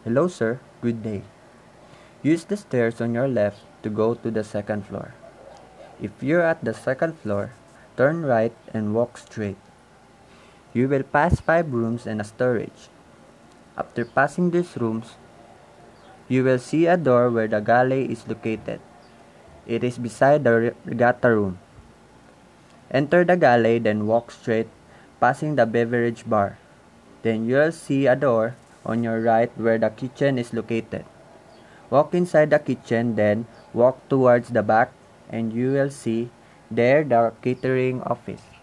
Hello, sir. Good day. Use the stairs on your left to go to the second floor. If you're at the second floor, turn right and walk straight. You will pass five rooms and a storage. After passing these rooms, you will see a door where the galley is located. It is beside the regatta room. Enter the galley, then walk straight, passing the beverage bar. Then you'll see a door on your right where the kitchen is located. Walk inside the kitchen, then walk towards the back, and you will see there the catering office.